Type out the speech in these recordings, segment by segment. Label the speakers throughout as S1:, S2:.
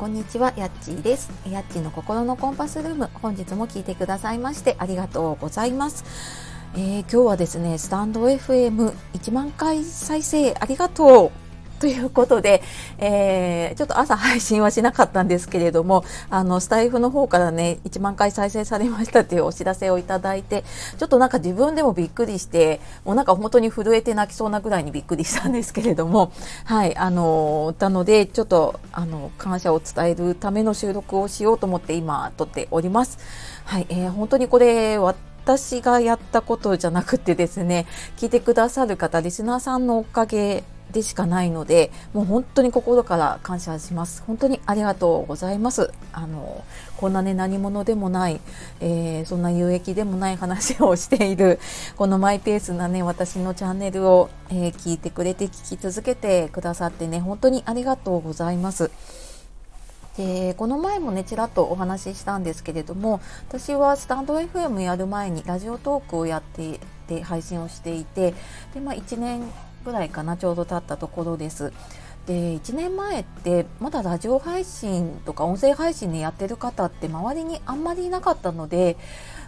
S1: こんにちはやっちーです。やっちーの心のコンパスルーム本日も聞いてくださいましてありがとうございます。えー、今日はですねスタンド FM1 万回再生ありがとう。ということで、えー、ちょっと朝配信はしなかったんですけれども、あの、スタイフの方からね、1万回再生されましたというお知らせをいただいて、ちょっとなんか自分でもびっくりして、もうなんか本当に震えて泣きそうなぐらいにびっくりしたんですけれども、はい、あの、なので、ちょっと、あの、感謝を伝えるための収録をしようと思って今撮っております。はい、えー、本当にこれ、私がやったことじゃなくてですね、聞いてくださる方、リスナーさんのおかげでしかないのでもう本当に心から感謝します。本当にありがとうございます。あのこんなね何者でもない、えー、そんな有益でもない話をしているこのマイペースなね私のチャンネルを、えー、聞いてくれて聞き続けてくださってね本当にありがとうございます。でこの前もねちらっとお話ししたんですけれども私はスタンド FM やる前にラジオトークをやっていて配信をしていてで、まあ、1年ぐらいかなちょうど経ったところです。で1年前ってまだラジオ配信とか音声配信でやってる方って周りにあんまりいなかったので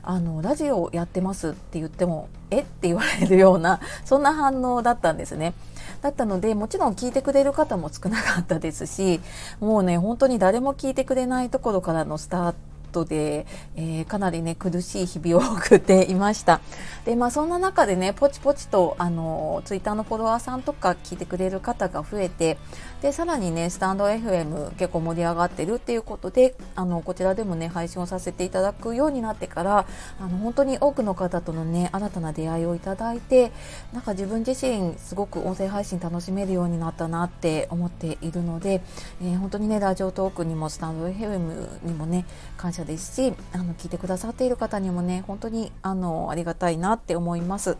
S1: あのラジオやってますって言ってもえ？って言われるような そんな反応だったんですね。だったのでもちろん聞いてくれる方も少なかったですしもうね本当に誰も聞いてくれないところからのスタートトで、えー、かなりね苦しい日々を送っていました。でまあそんな中でねポチポチとあのツイッターのフォロワーさんとか聞いてくれる方が増えてでさらにねスタンド FM 結構盛り上がってるっていうことであのこちらでもね配信をさせていただくようになってからあの本当に多くの方とのね新たな出会いをいただいてなんか自分自身すごく音声配信楽しめるようになったなって思っているので、えー、本当にねラジオトークにもスタンド FM にもね感謝謝ですしあの聞いてくださっている方にもね本当にあのありがたいなって思います。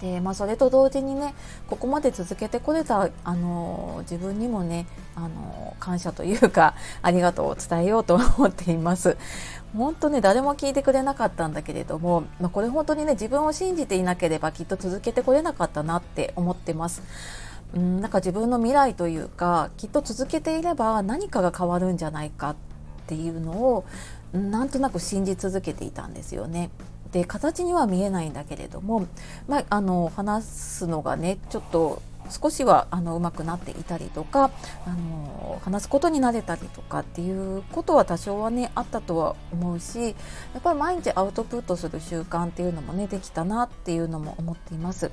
S1: でまあ、それと同時にねここまで続けてこれたあの自分にもねあの感謝というか ありがとうを伝えようと思っています。本当ね誰も聞いてくれなかったんだけれども、まあ、これ本当にね自分を信じていなければきっと続けてこれなかったなって思ってます。うんなんか自分の未来というかきっと続けていれば何かが変わるんじゃないかっっていうのをなんとなく信じ続けていたんですよね。で形には見えないんだけれども、まあ、あの話すのがねちょっと少しはあの上手くなっていたりとかあの話すことになれたりとかっていうことは多少はねあったとは思うしやっぱり毎日アウトプットする習慣っていうのもねできたなっていうのも思っています。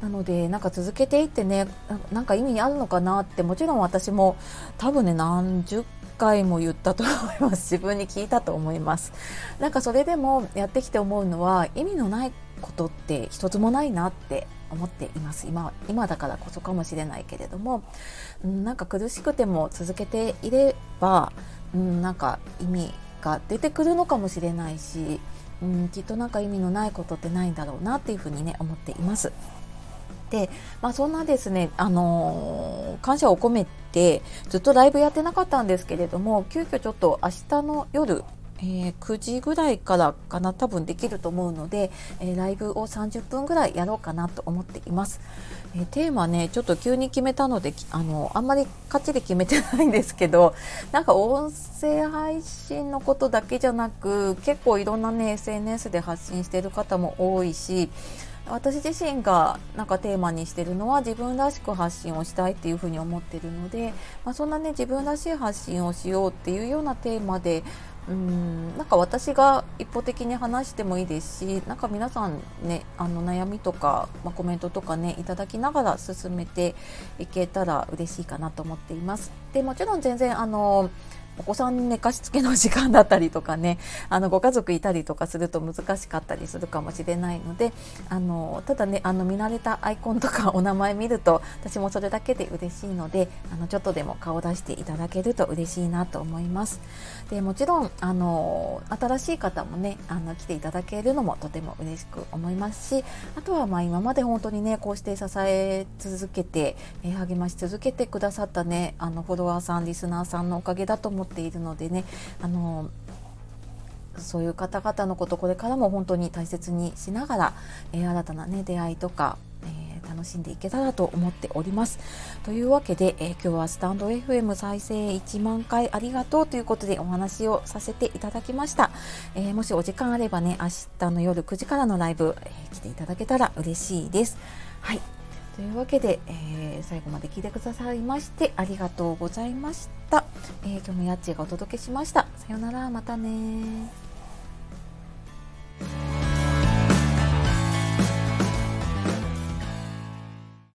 S1: なのでなんか続けていってねなんか意味あるのかなってもちろん私も多分ね何十回も言ったと思います。自分に聞いたと思います。なんかそれでもやってきて思うのは意味のないことって一つもないなって思っています。今今だからこそかもしれないけれども、うん、なんか苦しくても続けていれば、うん、なんか意味が出てくるのかもしれないし、うん、きっとなんか意味のないことってないんだろうなっていうふうにね思っています。で、まあ、そんなですね、あのー、感謝を込めてずっとライブやってなかったんですけれども急遽ちょっと明日の夜えー、9時ぐらいからかな多分できると思うので、えー、ライブを30分ぐらいやろうかなと思っています、えー、テーマねちょっと急に決めたのであのあんまりかっちり決めてないんですけど なんか音声配信のことだけじゃなく結構いろんなね SNS で発信してる方も多いし私自身がなんかテーマにしてるのは自分らしく発信をしたいっていうふうに思ってるので、まあ、そんなね自分らしい発信をしようっていうようなテーマでうんなんか私が一方的に話してもいいですしなんか皆さんねあの悩みとか、まあ、コメントとかねいただきながら進めていけたら嬉しいかなと思っています。でもちろん全然あのお子さん寝かしつけの時間だったりとかね あのご家族いたりとかすると難しかったりするかもしれないのであのただねあの見慣れたアイコンとかお名前見ると私もそれだけで嬉しいのであのちょっとでも顔出していただけると嬉しいなと思います。でもちろんあの新しい方もねあの来ていただけるのもとても嬉しく思いますしあとはまあ今まで本当にねこうして支え続けて、えー、励まし続けてくださったねあのフォロワーさんリスナーさんのおかげだと思ってているのでねあのそういう方々のことこれからも本当に大切にしながら、えー、新たな、ね、出会いとか、えー、楽しんでいけたらと思っております。というわけで、えー、今日はスタンド FM 再生1万回ありがとうということでお話をさせていただきました。え、もしお時間あればね、明日の夜9時からのライブ、え、来ていただけたら嬉しいです。はい。というわけで、えー、最後まで聞いてくださいましてありがとうございました。えー、今日もやっちがお届けしました。さようなら、またね